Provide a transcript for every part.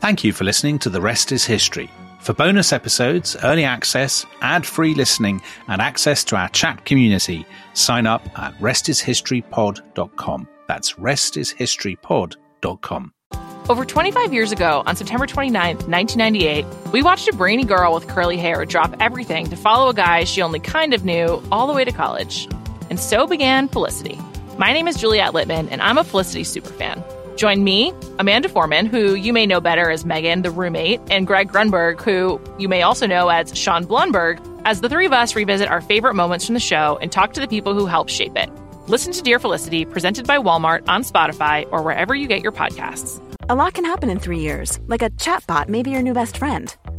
Thank you for listening to The Rest is History. For bonus episodes, early access, ad free listening, and access to our chat community, sign up at restishistorypod.com. That's restishistorypod.com. Over 25 years ago, on September 29th, 1998, we watched a brainy girl with curly hair drop everything to follow a guy she only kind of knew all the way to college. And so began Felicity. My name is Juliet Littman, and I'm a Felicity superfan. Join me, Amanda Foreman, who you may know better as Megan, the roommate, and Greg Grunberg, who you may also know as Sean Blumberg, as the three of us revisit our favorite moments from the show and talk to the people who helped shape it. Listen to Dear Felicity, presented by Walmart on Spotify or wherever you get your podcasts. A lot can happen in three years, like a chatbot may be your new best friend.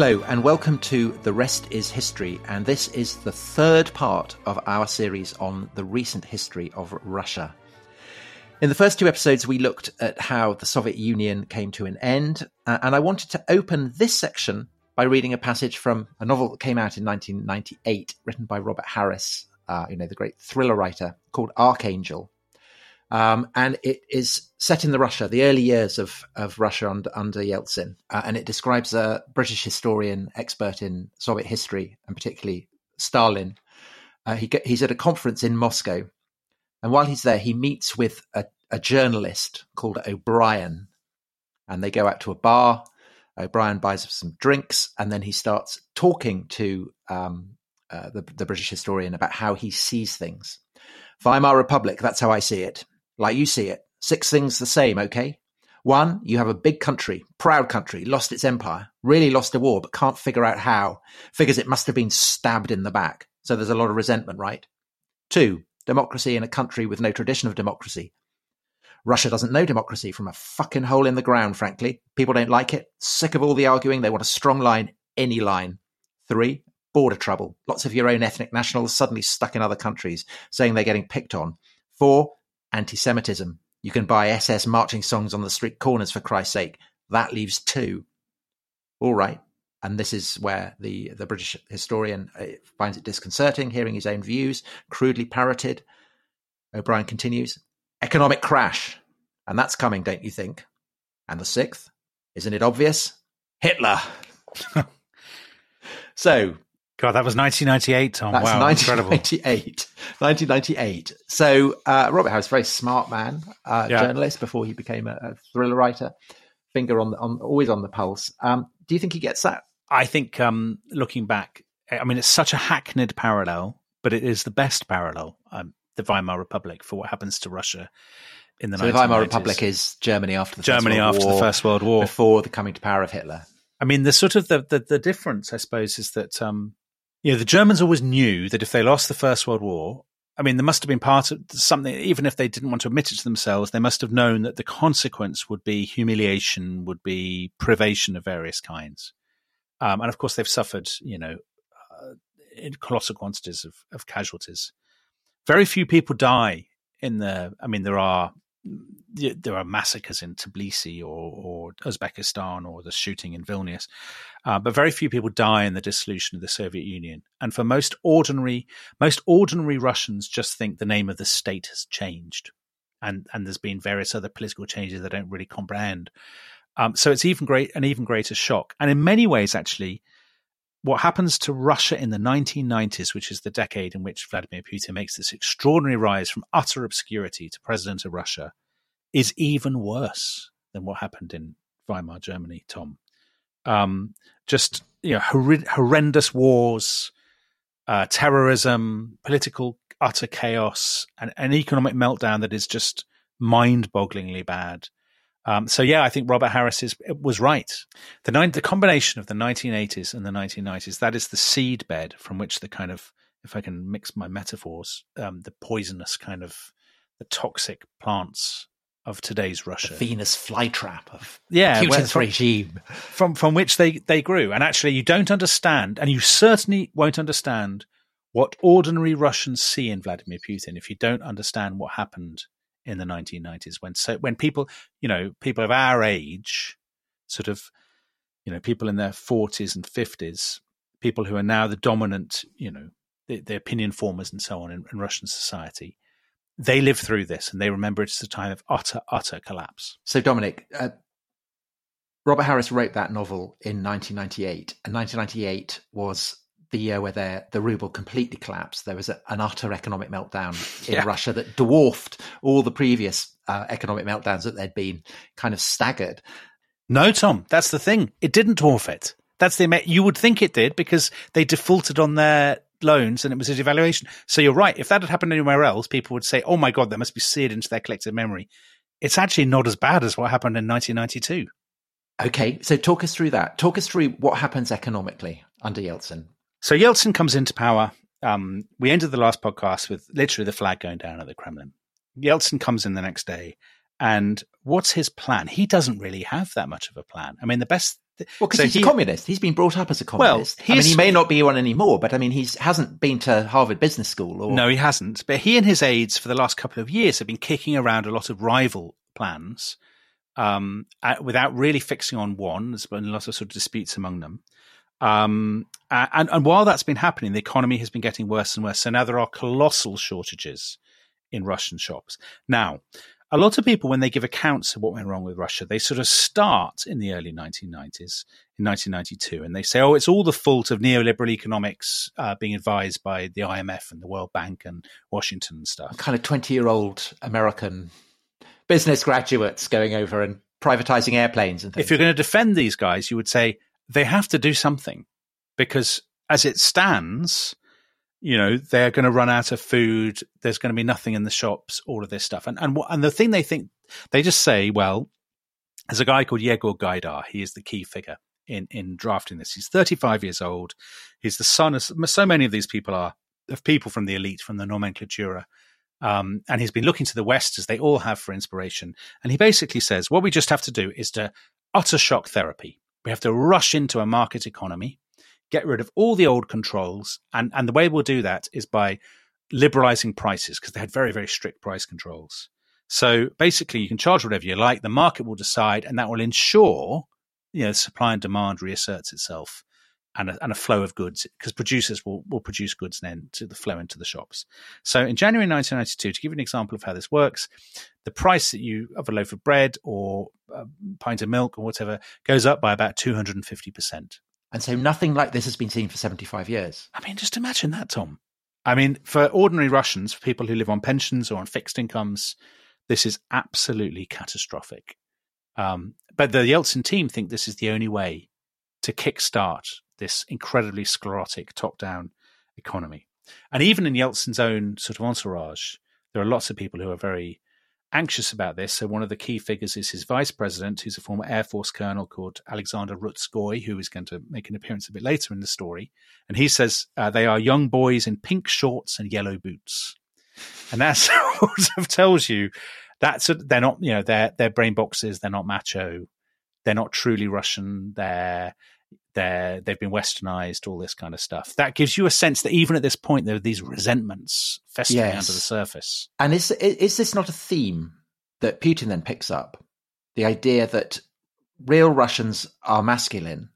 Hello, and welcome to The Rest is History, and this is the third part of our series on the recent history of Russia. In the first two episodes, we looked at how the Soviet Union came to an end, uh, and I wanted to open this section by reading a passage from a novel that came out in 1998, written by Robert Harris, uh, you know, the great thriller writer, called Archangel. Um, and it is set in the Russia, the early years of, of Russia under, under Yeltsin. Uh, and it describes a British historian, expert in Soviet history, and particularly Stalin. Uh, he, he's at a conference in Moscow. And while he's there, he meets with a, a journalist called O'Brien. And they go out to a bar. O'Brien buys some drinks, and then he starts talking to um, uh, the, the British historian about how he sees things. Weimar Republic, that's how I see it like you see it. Six things the same, okay? One, you have a big country, proud country, lost its empire, really lost a war, but can't figure out how. Figures it must have been stabbed in the back. So there's a lot of resentment, right? Two, democracy in a country with no tradition of democracy. Russia doesn't know democracy from a fucking hole in the ground, frankly. People don't like it. Sick of all the arguing. They want a strong line, any line. Three, border trouble. Lots of your own ethnic nationals suddenly stuck in other countries, saying they're getting picked on. Four, anti Semitism. You can buy SS marching songs on the street corners for Christ's sake. That leaves two. All right. And this is where the, the British historian uh, finds it disconcerting, hearing his own views, crudely parroted. O'Brien continues economic crash. And that's coming, don't you think? And the sixth, isn't it obvious? Hitler. so God, that was 1998, Tom. That's wow, 1998. 1998. So uh, Robert Harris, very smart man, uh, yeah. journalist before he became a, a, thriller writer. Finger on, the, on always on the pulse. Um, do you think he gets that? I think um, looking back, I mean, it's such a hackneyed parallel, but it is the best parallel. Um, the Weimar Republic for what happens to Russia in the. So the Weimar Republic is Germany after the Germany First World after War, the First World War, before the coming to power of Hitler. I mean, the sort of the, the, the difference, I suppose, is that um, know, the Germans always knew that if they lost the First World War, I mean, there must have been part of something, even if they didn't want to admit it to themselves, they must have known that the consequence would be humiliation, would be privation of various kinds. Um, and of course, they've suffered, you know, uh, in colossal quantities of, of casualties. Very few people die in the, I mean, there are there are massacres in Tbilisi or, or Uzbekistan or the shooting in Vilnius, uh, but very few people die in the dissolution of the Soviet Union. And for most ordinary, most ordinary Russians, just think the name of the state has changed, and and there's been various other political changes they don't really comprehend. Um, so it's even great, an even greater shock. And in many ways, actually, what happens to Russia in the 1990s, which is the decade in which Vladimir Putin makes this extraordinary rise from utter obscurity to president of Russia, is even worse than what happened in Weimar Germany, Tom. Um, just you know, hor- horrendous wars, uh, terrorism, political utter chaos, and an economic meltdown that is just mind-bogglingly bad. Um, so yeah, I think Robert Harris is, was right. The, the combination of the 1980s and the 1990s that is the seed bed from which the kind of if I can mix my metaphors, um, the poisonous kind of the toxic plants of today's Russia, the Venus flytrap of yeah, Putin's from, regime, from from which they they grew. And actually, you don't understand, and you certainly won't understand what ordinary Russians see in Vladimir Putin if you don't understand what happened in the 1990s when so when people you know people of our age sort of you know people in their 40s and 50s people who are now the dominant you know the, the opinion formers and so on in, in Russian society they live through this and they remember it's a time of utter, utter collapse. So, Dominic, uh, Robert Harris wrote that novel in 1998, and 1998 was the year where the ruble completely collapsed. There was a, an utter economic meltdown in yeah. Russia that dwarfed all the previous uh, economic meltdowns that there'd been kind of staggered. No, Tom, that's the thing. It didn't dwarf it. That's the you would think it did because they defaulted on their loans and it was a devaluation. So you're right. If that had happened anywhere else, people would say, "Oh my god, that must be seared into their collective memory." It's actually not as bad as what happened in 1992. Okay, so talk us through that. Talk us through what happens economically under Yeltsin. So Yeltsin comes into power. Um, we ended the last podcast with literally the flag going down at the Kremlin. Yeltsin comes in the next day, and what's his plan? He doesn't really have that much of a plan. I mean, the best well, because so he's he, a communist. He's been brought up as a communist. Well, I mean, he may not be one anymore, but I mean, he hasn't been to Harvard Business School. Or... No, he hasn't. But he and his aides for the last couple of years have been kicking around a lot of rival plans um, without really fixing on one. There's been a lot of sort of disputes among them. Um, and, and while that's been happening, the economy has been getting worse and worse. So now there are colossal shortages in Russian shops. Now, a lot of people, when they give accounts of what went wrong with Russia, they sort of start in the early 1990s, in 1992, and they say, oh, it's all the fault of neoliberal economics uh, being advised by the IMF and the World Bank and Washington and stuff. Kind of 20 year old American business graduates going over and privatizing airplanes and things. If you're going to defend these guys, you would say they have to do something because as it stands, you know they're going to run out of food there's going to be nothing in the shops all of this stuff. And and and the thing they think they just say well there's a guy called Yegor Gaidar. He is the key figure in in drafting this. He's 35 years old. He's the son of so many of these people are of people from the elite from the nomenklatura. Um, and he's been looking to the west as they all have for inspiration. And he basically says what we just have to do is to utter shock therapy we have to rush into a market economy get rid of all the old controls. And, and the way we'll do that is by liberalizing prices because they had very, very strict price controls. So basically, you can charge whatever you like. The market will decide, and that will ensure you know supply and demand reasserts itself, and a, and a flow of goods because producers will, will produce goods and then to the flow into the shops. So in January 1992, to give you an example of how this works, the price that you of a loaf of bread or a pint of milk or whatever goes up by about 250 percent. And so nothing like this has been seen for 75 years. I mean, just imagine that, Tom. I mean, for ordinary Russians, for people who live on pensions or on fixed incomes, this is absolutely catastrophic. Um, but the Yeltsin team think this is the only way to kickstart this incredibly sclerotic top down economy. And even in Yeltsin's own sort of entourage, there are lots of people who are very anxious about this. So one of the key figures is his vice president, who's a former Air Force colonel called Alexander Rutskoy, who is going to make an appearance a bit later in the story. And he says uh, they are young boys in pink shorts and yellow boots, and that sort of tells you that's a, they're not you know they're they're brain boxes, they're not macho, they're not truly Russian, they're they're they've been westernized, all this kind of stuff. That gives you a sense that even at this point there are these resentments festering yes. under the surface. And is is this not a theme that Putin then picks up? The idea that real Russians are masculine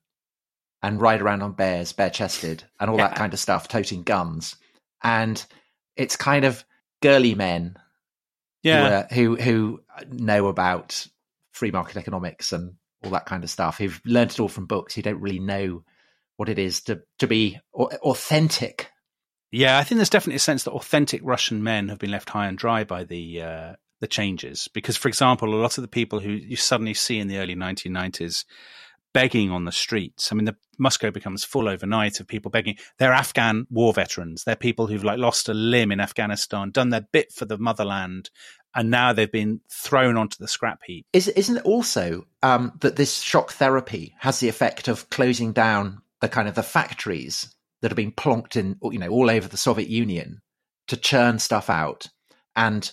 and ride around on bears, bare chested, and all yeah. that kind of stuff, toting guns, and it's kind of girly men, yeah, who, who, who know about free market economics and all that kind of stuff, who've learned it all from books, who don't really know what it is to to be authentic. Yeah, I think there's definitely a sense that authentic Russian men have been left high and dry by the uh, the changes. Because, for example, a lot of the people who you suddenly see in the early 1990s begging on the streets. I mean, the Moscow becomes full overnight of people begging. They're Afghan war veterans. They're people who've like lost a limb in Afghanistan, done their bit for the motherland, and now they've been thrown onto the scrap heap. Is, isn't it also um, that this shock therapy has the effect of closing down the kind of the factories that have been plonked in, you know, all over the Soviet Union to churn stuff out, and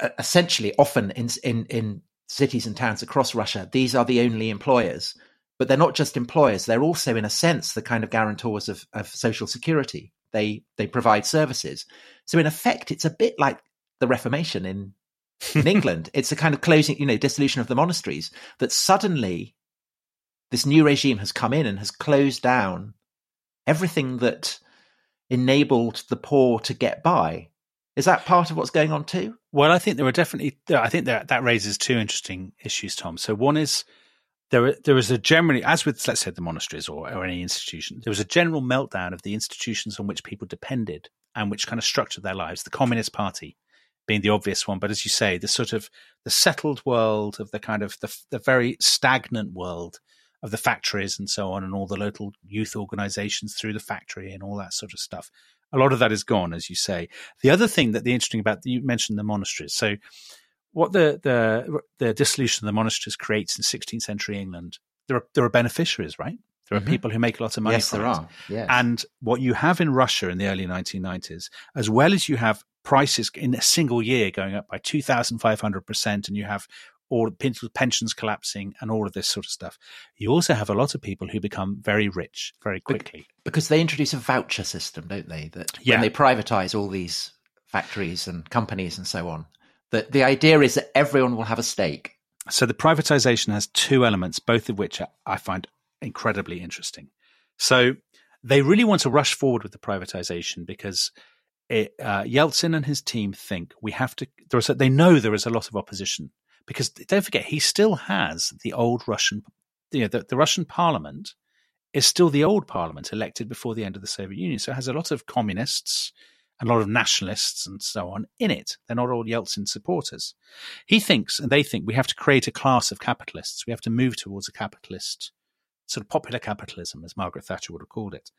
uh, essentially, often in in in cities and towns across Russia, these are the only employers. But they're not just employers; they're also, in a sense, the kind of guarantors of, of social security. They they provide services. So in effect, it's a bit like the Reformation in in England. It's a kind of closing, you know, dissolution of the monasteries that suddenly this new regime has come in and has closed down everything that enabled the poor to get by. Is that part of what's going on too? Well, I think there are definitely. I think that that raises two interesting issues, Tom. So one is there. There was a generally, as with let's say the monasteries or, or any institution, there was a general meltdown of the institutions on which people depended and which kind of structured their lives. The Communist Party being the obvious one, but as you say, the sort of the settled world of the kind of the, the very stagnant world of the factories and so on, and all the local youth organizations through the factory and all that sort of stuff. A lot of that is gone, as you say. The other thing that the interesting about you mentioned the monasteries. So, what the the the dissolution of the monasteries creates in 16th century England, there are there are beneficiaries, right? There are mm-hmm. people who make a lot of money. Yes, there it. are. Yes. And what you have in Russia in the early 1990s, as well as you have prices in a single year going up by 2,500%, and you have all pensions collapsing and all of this sort of stuff. You also have a lot of people who become very rich very quickly because they introduce a voucher system, don't they? That yeah. when they privatize all these factories and companies and so on, that the idea is that everyone will have a stake. So the privatization has two elements, both of which I find incredibly interesting. So they really want to rush forward with the privatization because it, uh, Yeltsin and his team think we have to. There is a, they know there is a lot of opposition because don't forget he still has the old Russian, you know, the, the Russian Parliament is still the old Parliament elected before the end of the Soviet Union, so it has a lot of communists, a lot of nationalists, and so on in it. They're not all Yeltsin supporters. He thinks, and they think, we have to create a class of capitalists. We have to move towards a capitalist, sort of popular capitalism, as Margaret Thatcher would have called it.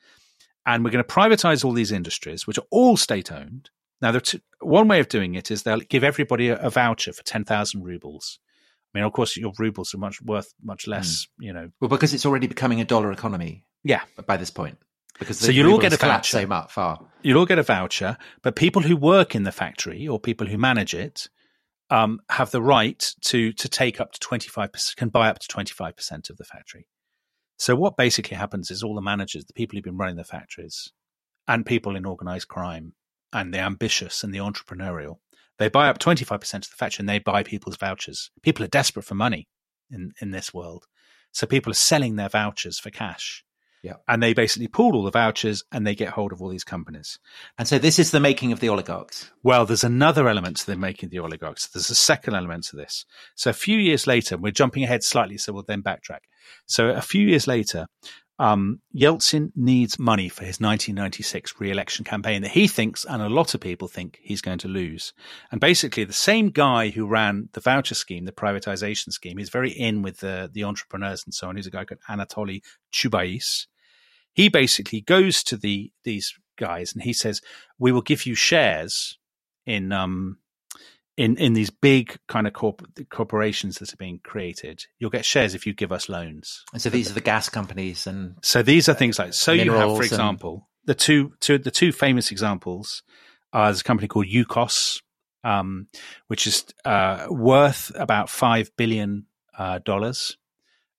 And we're going to privatize all these industries, which are all state owned now, two, one way of doing it is they'll give everybody a, a voucher for 10,000 rubles. I mean, of course, your rubles are much worth much less, mm. you know. Well, because it's already becoming a dollar economy. Yeah. By this point. Because so you'll all get a voucher. So much far. You'll all get a voucher, but people who work in the factory or people who manage it um, have the right to to take up to 25%, can buy up to 25% of the factory. So what basically happens is all the managers, the people who've been running the factories, and people in organized crime and the ambitious and the entrepreneurial. They buy up 25% of the factory and they buy people's vouchers. People are desperate for money in, in this world. So people are selling their vouchers for cash. Yeah. And they basically pool all the vouchers and they get hold of all these companies. And so this is the making of the oligarchs. Well, there's another element to the making of the oligarchs. There's a second element to this. So a few years later, we're jumping ahead slightly, so we'll then backtrack. So a few years later, um, Yeltsin needs money for his 1996 re-election campaign that he thinks, and a lot of people think, he's going to lose. And basically, the same guy who ran the voucher scheme, the privatization scheme, he's very in with the the entrepreneurs and so on. He's a guy called Anatoly Chubais. He basically goes to the these guys and he says, "We will give you shares in um, in in these big kind of corp- corporations that are being created, you'll get shares if you give us loans. And so these are the gas companies, and so these are things like so you have, for example, and... the two, two the two famous examples are there's a company called Yukos, um, which is uh, worth about five billion uh, dollars.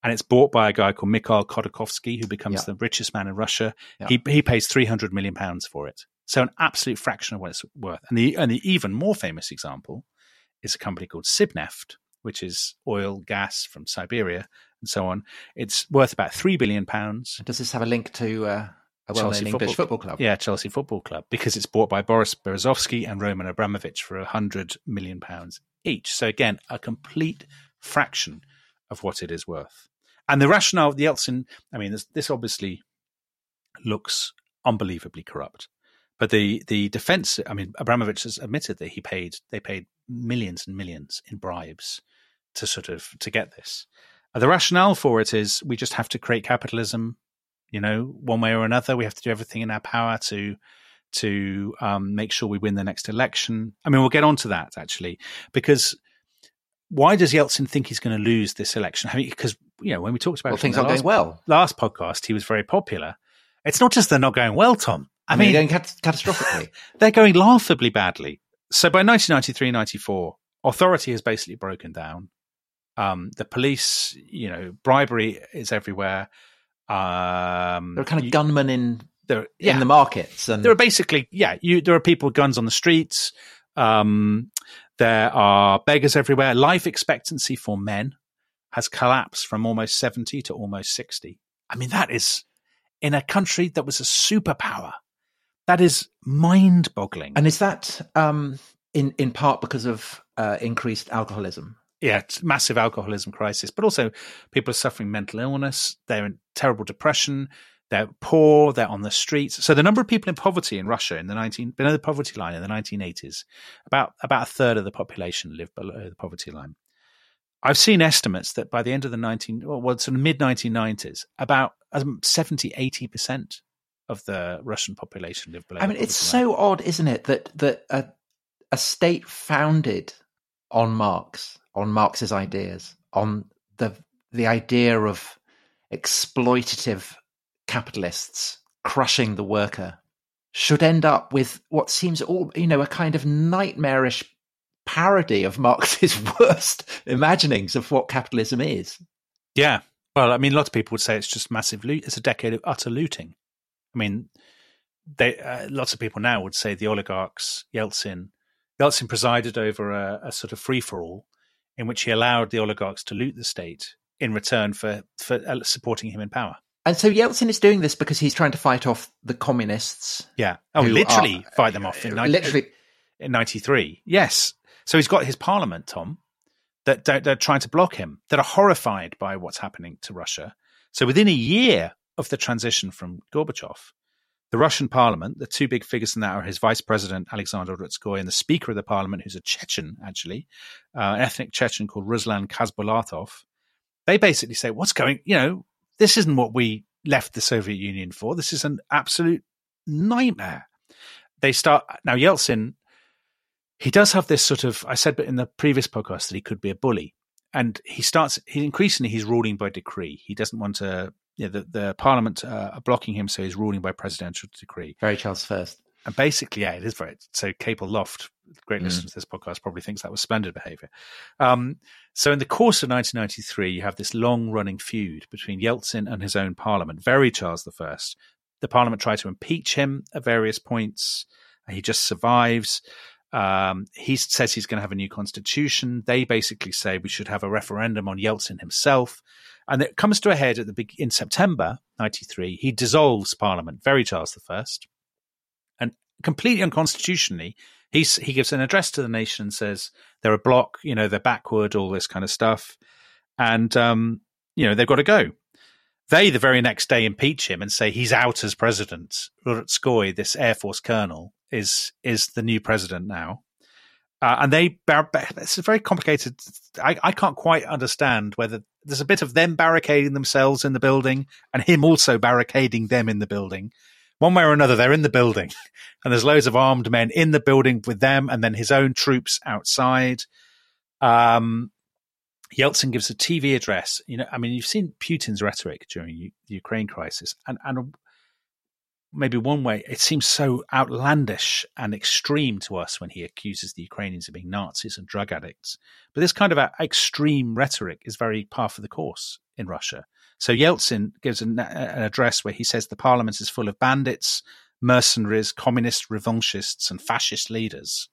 And it's bought by a guy called Mikhail Khodorkovsky, who becomes yeah. the richest man in Russia. Yeah. He he pays three hundred million pounds for it. So an absolute fraction of what it's worth. And the and the even more famous example is a company called Sibneft, which is oil, gas from Siberia, and so on. It's worth about three billion pounds. Does this have a link to uh, a well-known English football, football club? Yeah, Chelsea Football Club, because it's bought by Boris Berezovsky and Roman Abramovich for a hundred million pounds each. So again, a complete fraction of what it is worth. And the rationale of the Yeltsin, I mean, this, this obviously looks unbelievably corrupt. But the the defense, I mean, Abramovich has admitted that he paid they paid millions and millions in bribes to sort of to get this. The rationale for it is we just have to create capitalism, you know, one way or another. We have to do everything in our power to to um, make sure we win the next election. I mean, we'll get on to that actually, because why does Yeltsin think he's going to lose this election? I mean, because you know when we talked about well, things aren't going well. Last podcast, he was very popular. It's not just they're not going well, Tom. I, I mean, mean, going cat- catastrophically. they're going laughably badly. So by 1993, 94, authority has basically broken down. Um, the police, you know, bribery is everywhere. Um, there are kind of gunmen in there, yeah. in the markets, and there are basically, yeah, you, there are people with guns on the streets. Um, there are beggars everywhere. Life expectancy for men has collapsed from almost 70 to almost 60. I mean, that is in a country that was a superpower. That is mind boggling. And is that um, in, in part because of uh, increased alcoholism? Yeah, massive alcoholism crisis, but also people are suffering mental illness. They're in terrible depression. They're poor. They're on the streets. So the number of people in poverty in Russia in the 19 below the poverty line in the 1980s, about about a third of the population lived below the poverty line. I've seen estimates that by the end of the 19 well, sort of mid 1990s, about 70, 80 percent of the Russian population lived below. I mean, it's so odd, isn't it, that that a, a state founded on Marx, on Marx's ideas, on the the idea of exploitative capitalists crushing the worker should end up with what seems all you know a kind of nightmarish parody of Marx's worst imaginings of what capitalism is. Yeah. Well, I mean, lots of people would say it's just massive loot. It's a decade of utter looting. I mean, they uh, lots of people now would say the oligarchs, Yeltsin, Yeltsin presided over a, a sort of free for all in which he allowed the oligarchs to loot the state in return for for uh, supporting him in power. And so Yeltsin is doing this because he's trying to fight off the communists. Yeah. Oh, literally are, fight them off in 90, literally in 93. Yes. So he's got his parliament, Tom, that they're, they're trying to block him, that are horrified by what's happening to Russia. So within a year of the transition from Gorbachev, the Russian parliament, the two big figures in that are his vice president, Alexander Rutskoy, and the speaker of the parliament, who's a Chechen, actually, uh, an ethnic Chechen called Ruslan Khasbulatov. They basically say, what's going, you know, this isn't what we left the Soviet Union for. This is an absolute nightmare. They start now. Yeltsin, he does have this sort of. I said in the previous podcast that he could be a bully, and he starts. He increasingly he's ruling by decree. He doesn't want to. You know, the, the parliament uh, are blocking him, so he's ruling by presidential decree. Very Charles first. And basically, yeah, it is very. So Capel Loft, great mm. listener to this podcast, probably thinks that was splendid behavior. Um, so in the course of 1993, you have this long running feud between Yeltsin and his own parliament, very Charles I. The parliament tried to impeach him at various points. He just survives. Um, he says he's going to have a new constitution. They basically say we should have a referendum on Yeltsin himself. And it comes to a head at the big, in September 93. He dissolves parliament, very Charles I And completely unconstitutionally, he's, he gives an address to the nation and says they're a block, you know, they're backward, all this kind of stuff. And, um, you know, they've got to go. They, the very next day, impeach him and say he's out as president. Rutskoy, this Air Force colonel, is is the new president now. Uh, and they, it's a very complicated. I, I can't quite understand whether there's a bit of them barricading themselves in the building and him also barricading them in the building one way or another, they're in the building and there's loads of armed men in the building with them and then his own troops outside. Um, Yeltsin gives a TV address. You know, I mean, you've seen Putin's rhetoric during the Ukraine crisis, and and maybe one way it seems so outlandish and extreme to us when he accuses the Ukrainians of being Nazis and drug addicts. But this kind of extreme rhetoric is very par for the course in Russia. So Yeltsin gives an, an address where he says the parliament is full of bandits, mercenaries, communist revanchists, and fascist leaders.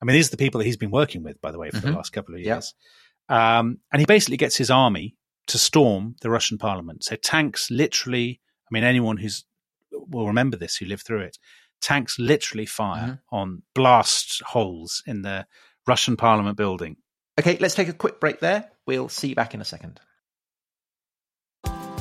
I mean, these are the people that he's been working with, by the way, for mm-hmm. the last couple of years. Um, and he basically gets his army to storm the Russian parliament. So tanks literally, I mean, anyone who's will remember this who lived through it. Tanks literally fire mm-hmm. on blast holes in the Russian parliament building. Okay, let's take a quick break there. We'll see you back in a second.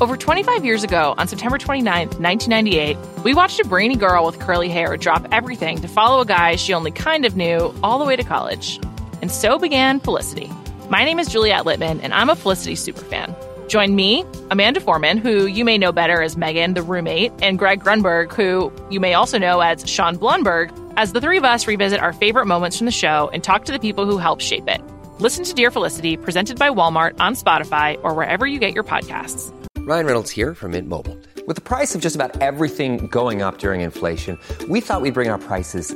Over 25 years ago, on September 29th, 1998, we watched a brainy girl with curly hair drop everything to follow a guy she only kind of knew all the way to college. And so began Felicity. My name is Juliette Litman, and I'm a Felicity superfan. Join me, Amanda Foreman, who you may know better as Megan, the roommate, and Greg Grunberg, who you may also know as Sean Blumberg, as the three of us revisit our favorite moments from the show and talk to the people who helped shape it. Listen to Dear Felicity, presented by Walmart on Spotify or wherever you get your podcasts. Ryan Reynolds here from Mint Mobile. With the price of just about everything going up during inflation, we thought we'd bring our prices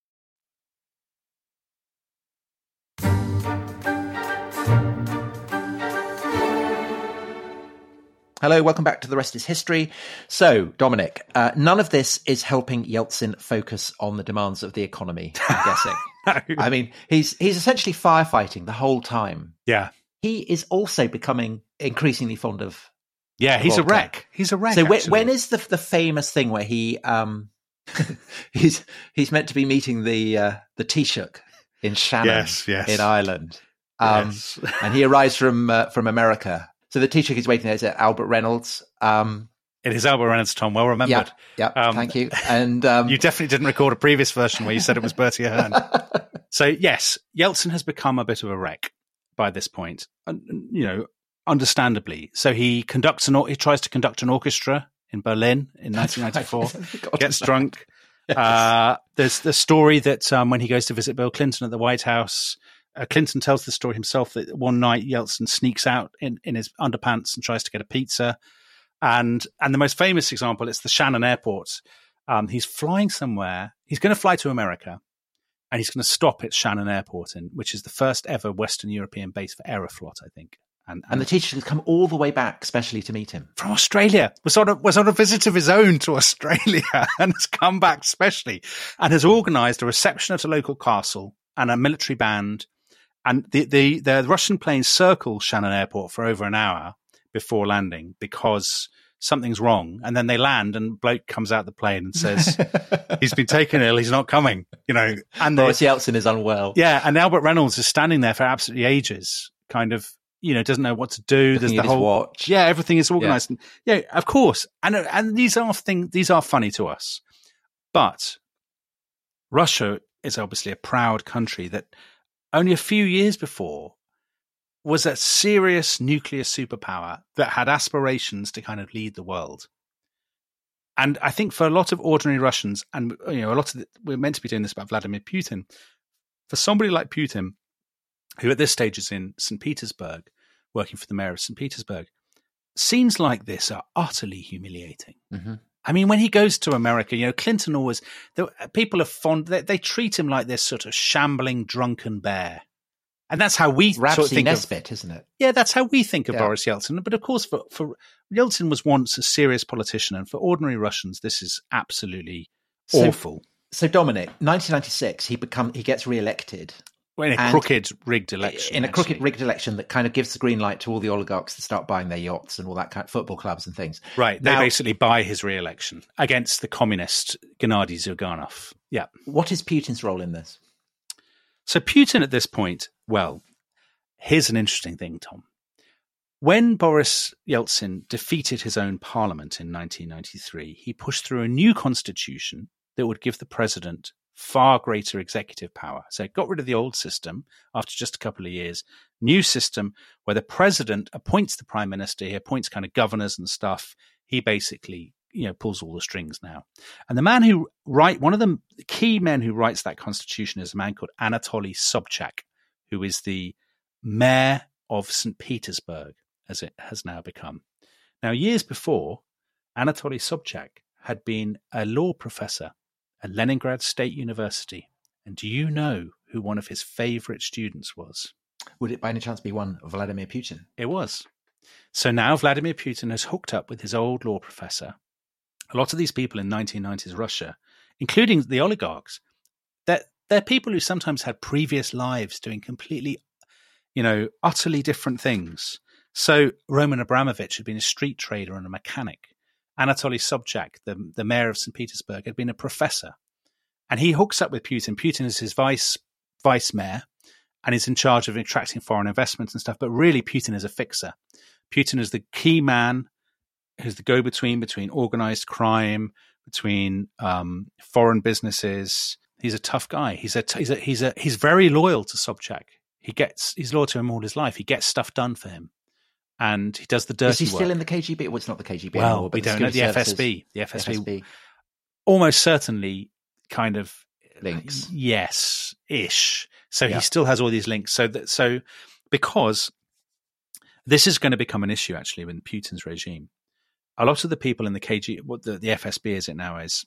Hello, welcome back to The Rest is History. So, Dominic, uh, none of this is helping Yeltsin focus on the demands of the economy, I'm guessing. I mean, he's he's essentially firefighting the whole time. Yeah. He is also becoming increasingly fond of. Yeah, he's a wreck. He's a wreck. So when, when is the the famous thing where he um he's he's meant to be meeting the uh, the Taoiseach in Shannon Yes, yes. in Ireland, um, Yes. and he arrives from uh, from America. So the Taoiseach is waiting there. Is Albert Reynolds? Um, It is Albert Reynolds, Tom. Well remembered. yeah, yeah. Um, thank you. And um, You definitely didn't record a previous version where you said it was Bertie Ahern. so yes, Yeltsin has become a bit of a wreck by this point. And, you know, understandably. So he conducts an he tries to conduct an orchestra in Berlin in 1994. Forgotten gets drunk. Uh, there's the story that um, when he goes to visit Bill Clinton at the White House, uh, Clinton tells the story himself that one night Yeltsin sneaks out in, in his underpants and tries to get a pizza. And and the most famous example is the Shannon Airport. Um, he's flying somewhere. He's going to fly to America, and he's going to stop at Shannon Airport, in, which is the first ever Western European base for Aeroflot, I think. And, and the Taoiseach has come all the way back, especially to meet him. from Australia was on a was on a visit of his own to Australia and has come back specially and has organised a reception at a local castle and a military band. And the, the the Russian planes circle Shannon Airport for over an hour before landing because something's wrong. And then they land and bloke comes out the plane and says he's been taken ill, he's not coming. You know, and the, Boris Yeltsin is unwell. yeah, and Albert Reynolds is standing there for absolutely ages, kind of, you know, doesn't know what to do. There's the whole watch. Yeah, everything is organized. And, yeah, of course. And and these are thing these are funny to us. But Russia is obviously a proud country that only a few years before was a serious nuclear superpower that had aspirations to kind of lead the world. And I think for a lot of ordinary Russians, and you know, a lot of the, we're meant to be doing this about Vladimir Putin. For somebody like Putin, who at this stage is in St. Petersburg, working for the mayor of St. Petersburg, scenes like this are utterly humiliating. Mhm. I mean, when he goes to America, you know, Clinton always, the, people are fond, they, they treat him like this sort of shambling, drunken bear. And that's how we sort of think of, Nesbitt, isn't it? yeah, that's how we think of Yeah. Boris Yeltsin. But of course, for, for Yeltsin was once a serious politician, and for ordinary Russians, this is absolutely So- awful. So Dominic, 1996, he become he gets re-elected Well, in a and- crooked, rigged election. in a crooked actually. rigged election that kind of gives the green light to all the oligarchs to start buying their yachts and all that kind of football clubs and things. Right. They basically buy his re-election against the communist Gennady Zyuganov. Yeah. What is Putin's role in this? So Putin at this point, well, here's an interesting thing, Tom. When Boris Yeltsin defeated his own parliament in 1993, he pushed through a new constitution that would give the president far greater executive power. So it got rid of the old system after just a couple of years. New system where the president appoints the prime minister, he appoints kind of governors and stuff. He basically, you know, pulls all the strings now. And the man who write one of the key men who writes that constitution is a man called Anatoly Sobchak, who is the mayor of St. Petersburg, as it has now become. Now, years before, Anatoly Sobchak had been a law professor at Leningrad State University. And do you know who one of his favorite students was? Would it by any chance be one Vladimir Putin? It was. So now Vladimir Putin has hooked up with his old law professor. A lot of these people in 1990s Russia, including the oligarchs, they're, they're people who sometimes had previous lives doing completely, you know, utterly different things. So Roman Abramovich had been a street trader and a mechanic. Anatoly Sobchak, the, the mayor of St. Petersburg, had been a professor. And he hooks up with Putin. Putin is his vice vice mayor and is in charge of attracting foreign investments and stuff. But really, Putin is a fixer. Putin is the key man who's the go between between organized crime, between um, foreign businesses. He's a tough guy. He's a he's a he's a he's very loyal to Sobchak. He gets he's loyal to him all his life. He gets stuff done for him, and he does the dirty. Is he still work. in the KGB? Well, it's not the KGB Well, anymore. But we the don't know the services- FSB. The FSB, FSB almost certainly kind of links. Yes, ish. So Yeah. he still has all these links. So that so because this is going to become an issue actually in Putin's regime. A lot of the people in the KG, what the, the FSB is it now is,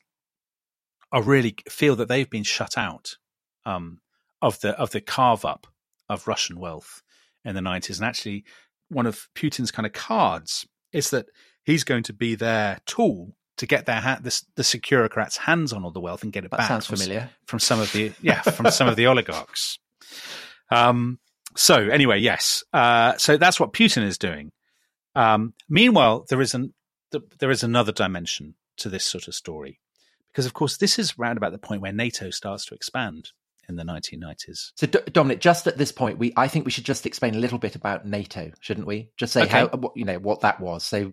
are really feel that they've been shut out um, of the of the carve up of Russian wealth in the nineties. And actually, one of Putin's kind of cards is that he's going to be their tool to get their ha- the, the securocrats' hands on all the wealth and get it That back. sounds from familiar. from some of the yeah from some of the oligarchs. Um, so anyway, yes. Uh, so that's what Putin is doing. Um, meanwhile, there is an th- there is another dimension to this sort of story because, of course, this is round about the point where NATO starts to expand in the 1990s. So, D- Dominic, just at this point, we I think we should just explain a little bit about NATO, shouldn't we? Just say Okay. how what, you know what that was. So,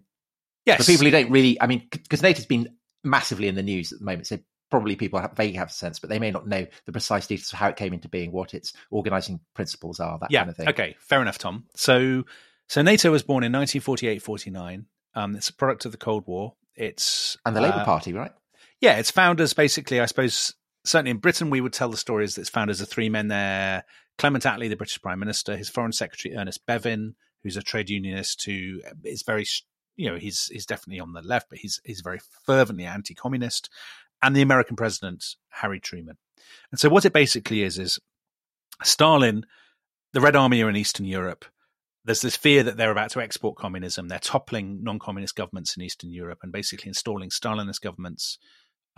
Yes, for people who don't really, I mean, because NATO's been massively in the news at the moment, so probably people have, vaguely have a sense, but they may not know the precise details of how it came into being, what its organising principles are, that yeah. kind of thing. Okay, fair enough, Tom. So, so NATO was born in 1948-49. Um, it's a product of the Cold War. It's And the Labour uh, Party, right? Yeah, its founders basically, I suppose, certainly in Britain, we would tell the stories that its founders are three men there. Clement Attlee, the British Prime Minister, his Foreign Secretary Ernest Bevin, who's a trade unionist who is very, you know, he's he's definitely on the left, but he's he's very fervently anti-communist, and the American President Harry Truman. And so, what it basically is is Stalin, the Red Army are in Eastern Europe. There's this fear that they're about to export communism. They're toppling non-communist governments in Eastern Europe and basically installing Stalinist governments.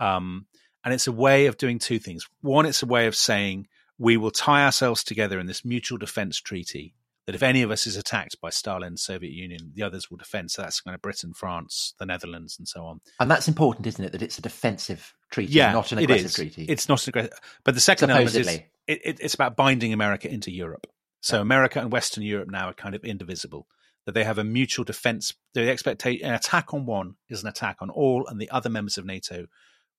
Um, and it's a way of doing two things. One, it's a way of saying we will tie ourselves together in this mutual defense treaty that if any of us is attacked by Stalin, Soviet Union, the others will defend. So that's kind of Britain, France, the Netherlands, and so on. And that's important, isn't it? That it's a defensive treaty, Yeah, not an aggressive is. treaty. It's not an aggressive. But the second element is it, it, it's about binding America into Europe. So America and Western Europe now are kind of indivisible. That they have a mutual defense. The expectation, an attack on one is an attack on all, and the other members of NATO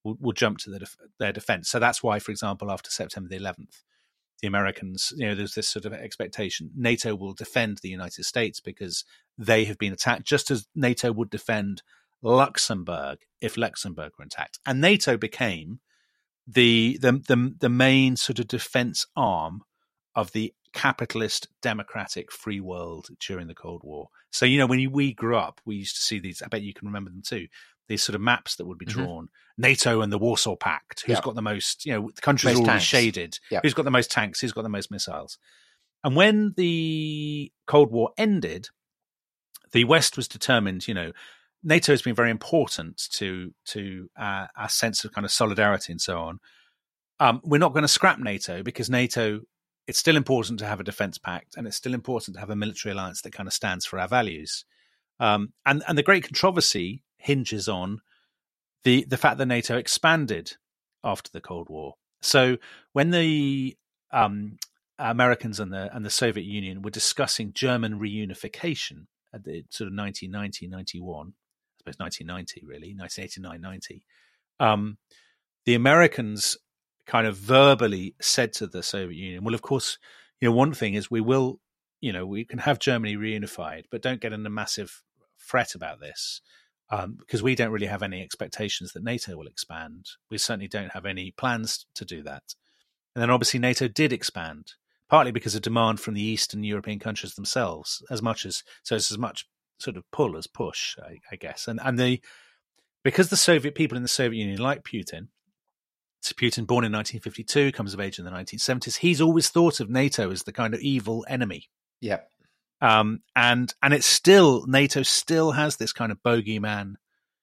will, will jump to the def- their defense. So that's why, for example, after September the 11th, the Americans, you know, there's this sort of expectation. NATO will defend the United States because they have been attacked, just as NATO would defend Luxembourg if Luxembourg were attacked. And NATO became the the the, the main sort of defense arm of the capitalist democratic free world during the Cold War. So you know when we grew up, we used to see these. I bet you can remember them too. These sort of maps that would be Mhm. drawn: NATO and the Warsaw Pact. Who's Yeah. got the most? You know, the countries Most are already shaded. Yeah. Who's got the most tanks? Who's got the most missiles? And when the Cold War ended, the West was determined. You know, NATO has been very important to to uh, our sense of kind of solidarity and so on. Um, we're not going to scrap NATO because NATO. It's still important to have a defense pact, and it's still important to have a military alliance that kind of stands for our values. Um, and and the great controversy hinges on the the fact that NATO expanded after the Cold War. So when the um, Americans and the and the Soviet Union were discussing German reunification at the sort of 1990, 91, I suppose 1990 really, 1989, 90, um, the Americans kind of verbally said to the Soviet Union, well, of course, you know, one thing is we will, you know, we can have Germany reunified, but don't get in a massive fret about this um, because we don't really have any expectations that NATO will expand. We certainly don't have any plans to do that. And then obviously NATO did expand, partly because of demand from the Eastern European countries themselves, as much as so it's as much sort of pull as push, I, I guess. And and the because the Soviet people in the Soviet Union like Putin So Putin, born in 1952, comes of age in the 1970s. He's always thought of NATO as the kind of evil enemy. Yeah. Um, and and it's still NATO still has this kind of bogeyman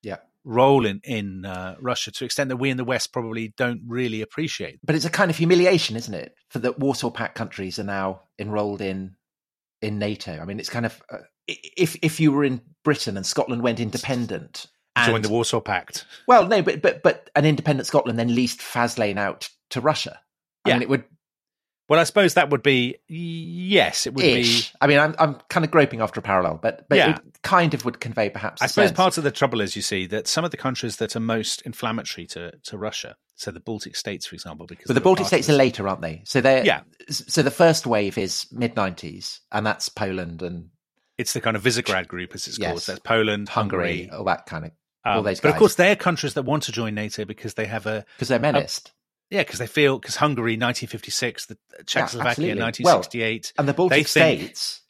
Yeah. role in in uh, Russia to extent that we in the West probably don't really appreciate. But it's a kind of humiliation, isn't it, for the Warsaw Pact countries are now enrolled in in NATO. I mean, it's kind of uh, if if you were in Britain and Scotland went independent, and, Join the Warsaw Pact. well, no, but but but an independent Scotland then leased Faslane out to Russia. I Yeah. mean, it would Well, I suppose that would be yes, it would ish. be. I mean, I'm I'm kind of groping after a parallel, but but Yeah. it kind of would convey perhaps. I suppose sense. part of the trouble is you see that some of the countries that are most inflammatory to, to Russia, so the Baltic states, for example, because But the Baltic states are later, aren't they? So they're Yeah. So the first wave is mid '90s, and that's Poland and It's the kind of Visegrad group, as it's called. So that's Poland, Hungary, Hungary. all that kind of all um, but of course, they're countries that want to join NATO because they have a because they're menaced. Yeah, because they feel because Hungary, 1956, the Czechoslovakia, absolutely. 1968, and the Baltic think- states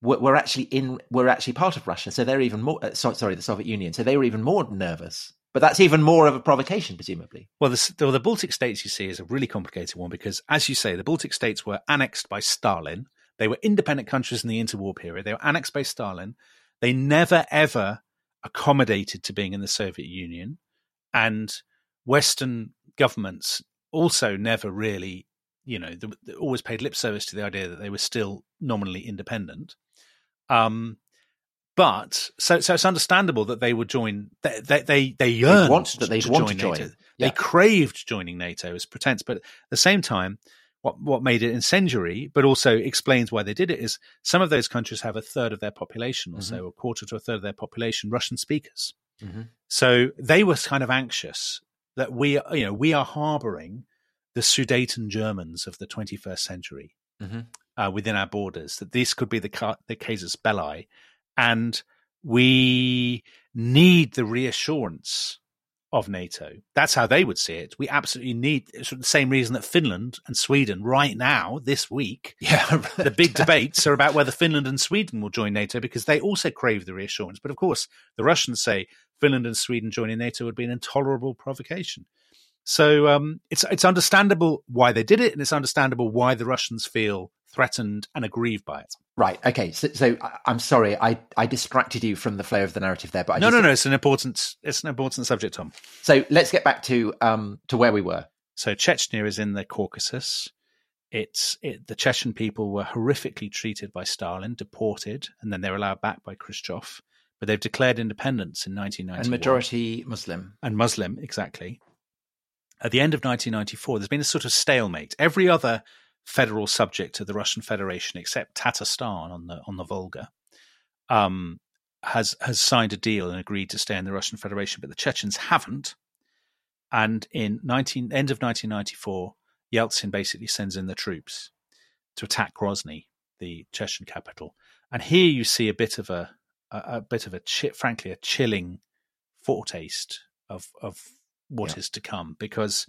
were, were actually in were actually part of Russia, so they're even more. Uh, so, sorry, the Soviet Union, so they were even more nervous. But that's even more of a provocation, presumably. Well, the, well, the Baltic states, you see, is a really complicated one because, as you say, the Baltic states were annexed by Stalin. They were independent countries in the interwar period. They were annexed by Stalin. They never, ever accommodated to being in the Soviet Union. And Western governments also never really, you know, they, they always paid lip service to the idea that they were still nominally independent. Um, but so, so it's understandable that they would join. They they they, they yearned want- that they'd to want join to join. NATO. Yeah. They craved joining NATO as pretense, but at the same time, what what made it incendiary, but also explains why they did it, is some of those countries have a third of their population, or so, Mm-hmm. a quarter to a third of their population, Russian speakers. Mhm. So they were kind of anxious that we, you know, we are harboring the Sudeten Germans of the 21st century Mhm. uh, within our borders. That this could be the the casus belli, and we need the reassurance of NATO. That's how they would see it. We absolutely need the same reason that Finland and Sweden right now this week Yeah, the big debates are about whether Finland and Sweden will join NATO because they also crave the reassurance. But of course, the Russians say Finland and Sweden joining NATO would be an intolerable provocation. So um, it's it's understandable why they did it, and it's understandable why the Russians feel threatened and aggrieved by it. Right. Okay. So, so I'm sorry, I, I distracted you from the flow of the narrative there, but I no, just, no, no. It's an important it's an important subject, Tom. So let's get back to um to where we were. So Chechnya is in the Caucasus. It's it, the Chechen people were horrifically treated by Stalin, deported, and then they were allowed back by Khrushchev. But they've declared independence in 1991. And majority Muslim. and Muslim, exactly. At the end of 1994, there's been a sort of stalemate. Every other federal subject of the Russian Federation, except Tatarstan on the on the Volga, um, has has signed a deal and agreed to stay in the Russian Federation, but the Chechens haven't. And in 19, end of 1994, Yeltsin basically sends in the troops to attack Grozny, the Chechen capital. And here you see a bit of a a, a bit of a frankly a chilling foretaste of of what is Yeah. to come because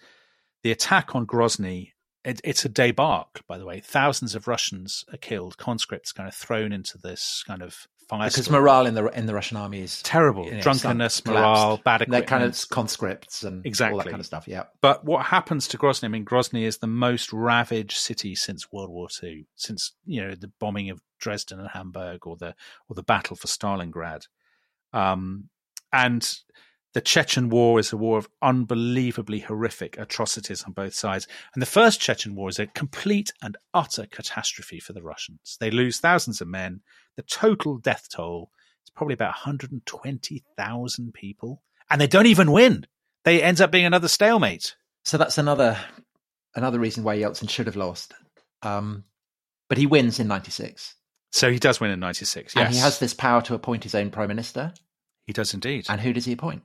the attack on Grozny it, it's a debark by the way thousands of Russians are killed conscripts kind of thrown into this kind of fire Because morale in the in the Russian army is terrible you know, drunkenness morale collapsed. bad equipment kind of conscripts and all Exactly. that kind of stuff. Yeah. but what happens to Grozny? I mean, Grozny is the most ravaged city since World War II, since you know the bombing of Dresden and Hamburg, or the or the battle for Stalingrad. Um, and the Chechen War is a war of unbelievably horrific atrocities on both sides. And the first Chechen War is a complete and utter catastrophe for the Russians. They lose thousands of men. The total death toll is probably about 120,000 people, and they don't even win. They ends up being another stalemate. So that's another another reason why Yeltsin should have lost. Um, but he wins in '96, So he does win in '96. Yes, and he has this power to appoint his own prime minister. He does indeed. And who does he appoint?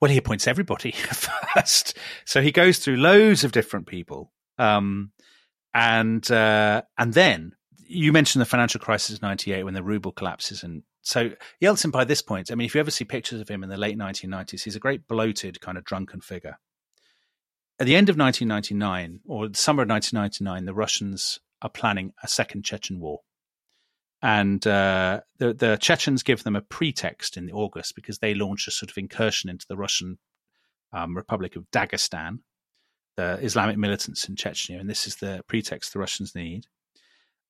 Well, he appoints everybody first. So he goes through loads of different people, um, and uh, and then you mentioned the financial crisis of '98 when the ruble collapses, and so Yeltsin by this point, I mean, if you ever see pictures of him in the late 1990s, he's a great bloated kind of drunken figure. At the end of 1999 or the summer of 1999, the Russians are planning a second Chechen war. And uh, the, the Chechens give them a pretext in August because they launch a sort of incursion into the Russian um, Republic of Dagestan. the Islamic militants in Chechnya, and this is the pretext the Russians need.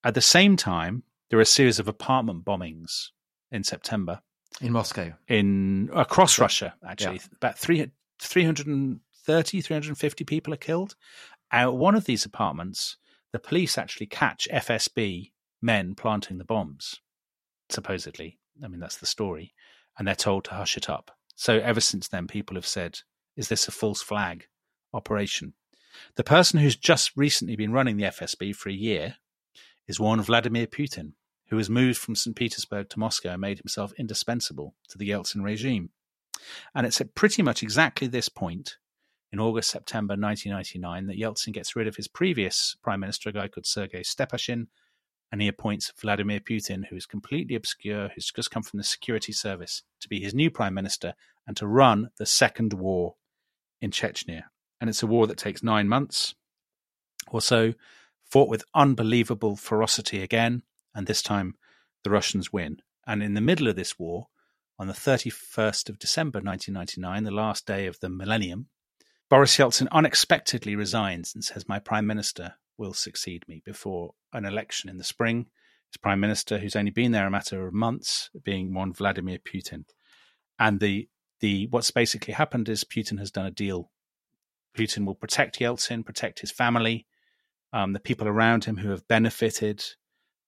At the same time, there are a series of apartment bombings in September in Moscow, in across Russia. Actually, Yeah. about three, 330, 350 people are killed. Out one of these apartments, the police actually catch FSB men planting the bombs. Supposedly, I mean that's the story, and they're told to hush it up. So ever since then, people have said, "Is this a false flag operation?" The person who's just recently been running the FSB for a year is one Vladimir Putin, who has moved from St. Petersburg to Moscow and made himself indispensable to the Yeltsin regime. And it's at pretty much exactly this point, in August, September 1999, that Yeltsin gets rid of his previous prime minister, a guy called Sergei Stepashin, and he appoints Vladimir Putin, who is completely obscure, who's just come from the security service, to be his new prime minister and to run the second war in Chechnya. And it's a war that takes nine months or so, fought with unbelievable ferocity again, and this time the Russians win. And in the middle of this war, on the 31st of December 1999, the last day of the millennium, Boris Yeltsin unexpectedly resigns and says, My prime minister will succeed me before an election in the spring. His prime minister, who's only been there a matter of months, being one Vladimir Putin. And the the what's basically happened is Putin has done a deal. Putin will protect Yeltsin, protect his family, um, the people around him who have benefited,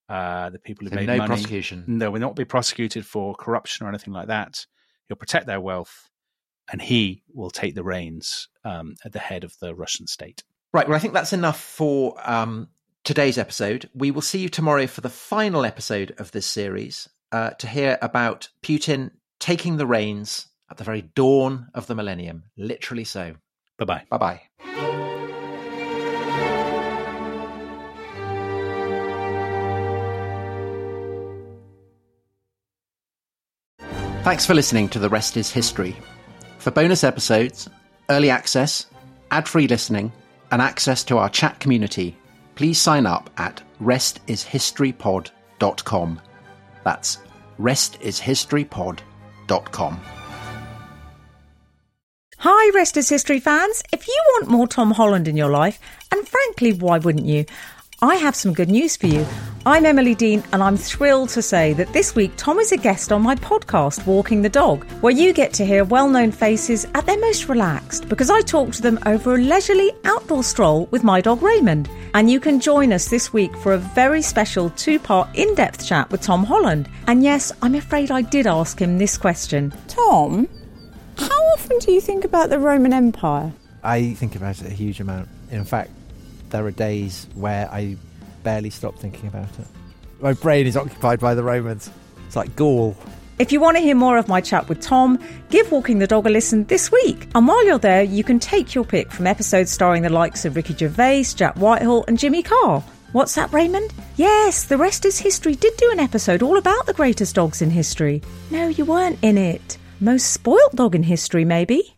uh, the people who So made no money. prosecution. No, will not be prosecuted for corruption or anything like that. He'll protect their wealth, and he will take the reins um, at the head of the Russian state. Right. Well, I think that's enough for um, today's episode. We will see you tomorrow for the final episode of this series uh, to hear about Putin taking the reins at the very dawn of the millennium. Literally so. Bye bye. Bye bye. Thanks for listening to The Rest is History. For bonus episodes, early access, ad free listening, and access to our chat community, please sign up at restishistorypod.com. That's restishistorypod.com. Hi, Rest is History fans. If you want more Tom Holland in your life, and frankly, why wouldn't you? I have some good news for you. I'm Emily Dean, and I'm thrilled to say that this week Tom is a guest on my podcast, Walking the Dog, where you get to hear well known faces at their most relaxed because I talk to them over a leisurely outdoor stroll with my dog Raymond. And you can join us this week for a very special two part in depth chat with Tom Holland. And yes, I'm afraid I did ask him this question Tom, how often do you think about the Roman Empire? I think about it a huge amount. In fact, there are days where I barely stop thinking about it. My brain is occupied by the Romans. It's like Gaul. If you want to hear more of my chat with Tom, give Walking the Dog a listen this week. And while you're there, you can take your pick from episodes starring the likes of Ricky Gervais, Jack Whitehall, and Jimmy Carr. What's that, Raymond? Yes, The Rest is History did do an episode all about the greatest dogs in history. No, you weren't in it. Most spoilt dog in history, maybe?